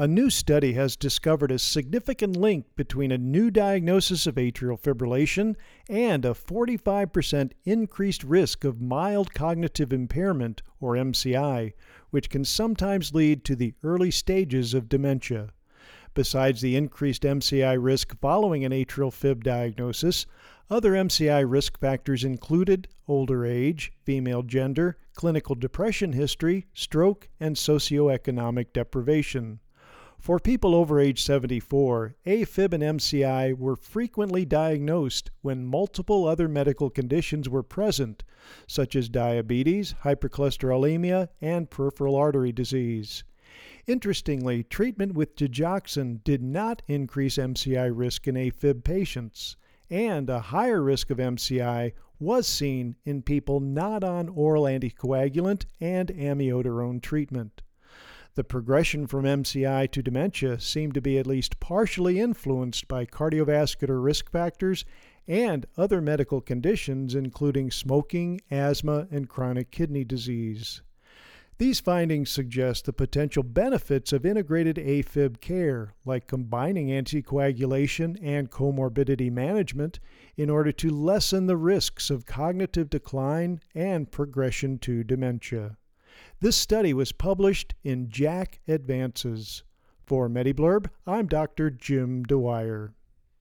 A new study has discovered a significant link between a new diagnosis of atrial fibrillation and a 45% increased risk of mild cognitive impairment, or MCI, which can sometimes lead to the early stages of dementia. Besides the increased MCI risk following an atrial fib diagnosis, other MCI risk factors included older age, female gender, clinical depression history, stroke, and socioeconomic deprivation. For people over age 74, AFib and MCI were frequently diagnosed when multiple other medical conditions were present, such as diabetes, hypercholesterolemia, and peripheral artery disease. Interestingly, treatment with digoxin did not increase MCI risk in AFib patients, and a higher risk of MCI was seen in people not on oral anticoagulant and amiodarone treatment. The progression from MCI to dementia seemed to be at least partially influenced by cardiovascular risk factors and other medical conditions, including smoking, asthma, and chronic kidney disease. These findings suggest the potential benefits of integrated AFib care, like combining anticoagulation and comorbidity management, in order to lessen the risks of cognitive decline and progression to dementia. This study was published in JACC Advances. For MediBlurb, I'm Dr. Jim Dwyer.